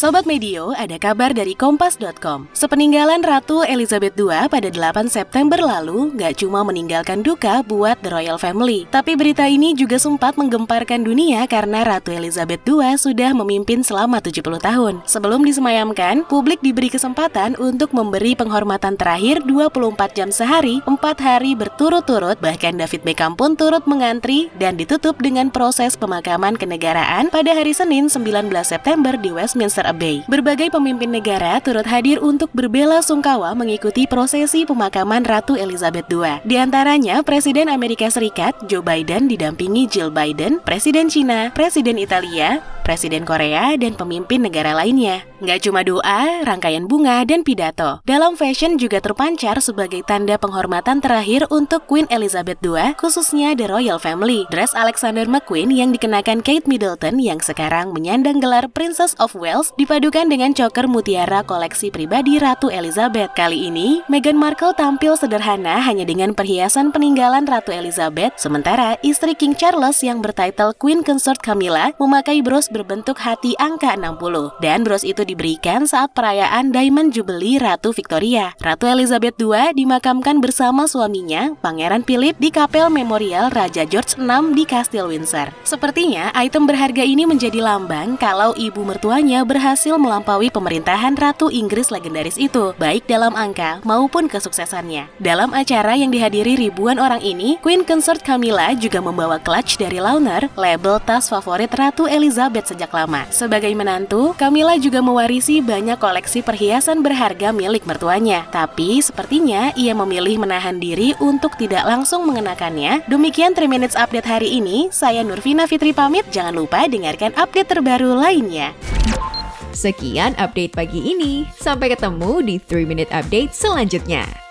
Sobat Medio, ada kabar dari Kompas.com. Sepeninggalan Ratu Elizabeth II pada 8 September lalu, nggak cuma meninggalkan duka buat The Royal Family, tapi berita ini juga sempat menggemparkan dunia karena Ratu Elizabeth II sudah memimpin selama 70 tahun. Sebelum disemayamkan, publik diberi kesempatan untuk memberi penghormatan terakhir 24 jam sehari, 4 hari berturut-turut, bahkan David Beckham pun turut mengantri dan ditutup dengan proses pemakaman kenegaraan pada hari Senin 19 September di Westminster Abbey. Berbagai pemimpin negara turut hadir untuk berbela sungkawa mengikuti prosesi pemakaman Ratu Elizabeth II. Di antaranya Presiden Amerika Serikat Joe Biden didampingi Jill Biden, Presiden China, Presiden Italia, Presiden Korea, dan pemimpin negara lainnya. Nggak cuma doa, rangkaian bunga, dan pidato. Dalam fashion juga terpancar sebagai tanda penghormatan terakhir untuk Queen Elizabeth II, khususnya The Royal Family. Dress Alexander McQueen yang dikenakan Kate Middleton yang sekarang menyandang gelar Princess of Wales dipadukan dengan choker mutiara koleksi pribadi Ratu Elizabeth. Kali ini, Meghan Markle tampil sederhana hanya dengan perhiasan peninggalan Ratu Elizabeth, sementara istri King Charles yang bertitle Queen Consort Camilla memakai bros berbentuk hati angka 60. Dan bros itu diberikan saat perayaan Diamond Jubilee Ratu Victoria. Ratu Elizabeth II dimakamkan bersama suaminya, Pangeran Philip, di Kapel Memorial Raja George VI di Kastil Windsor. Sepertinya, item berharga ini menjadi lambang kalau ibu mertuanya berhasil melampaui pemerintahan Ratu Inggris legendaris itu, baik dalam angka maupun kesuksesannya. Dalam acara yang dihadiri ribuan orang ini, Queen Consort Camilla juga membawa clutch dari Launer, label tas favorit Ratu Elizabeth sejak lama. Sebagai menantu, Camilla juga mewarisi banyak koleksi perhiasan berharga milik mertuanya. Tapi sepertinya ia memilih menahan diri untuk tidak langsung mengenakannya. Demikian 3 Minutes Update hari ini. Saya Nurvina Fitri pamit. Jangan lupa dengarkan update terbaru lainnya. Sekian update pagi ini. Sampai ketemu di 3 Minute Update selanjutnya.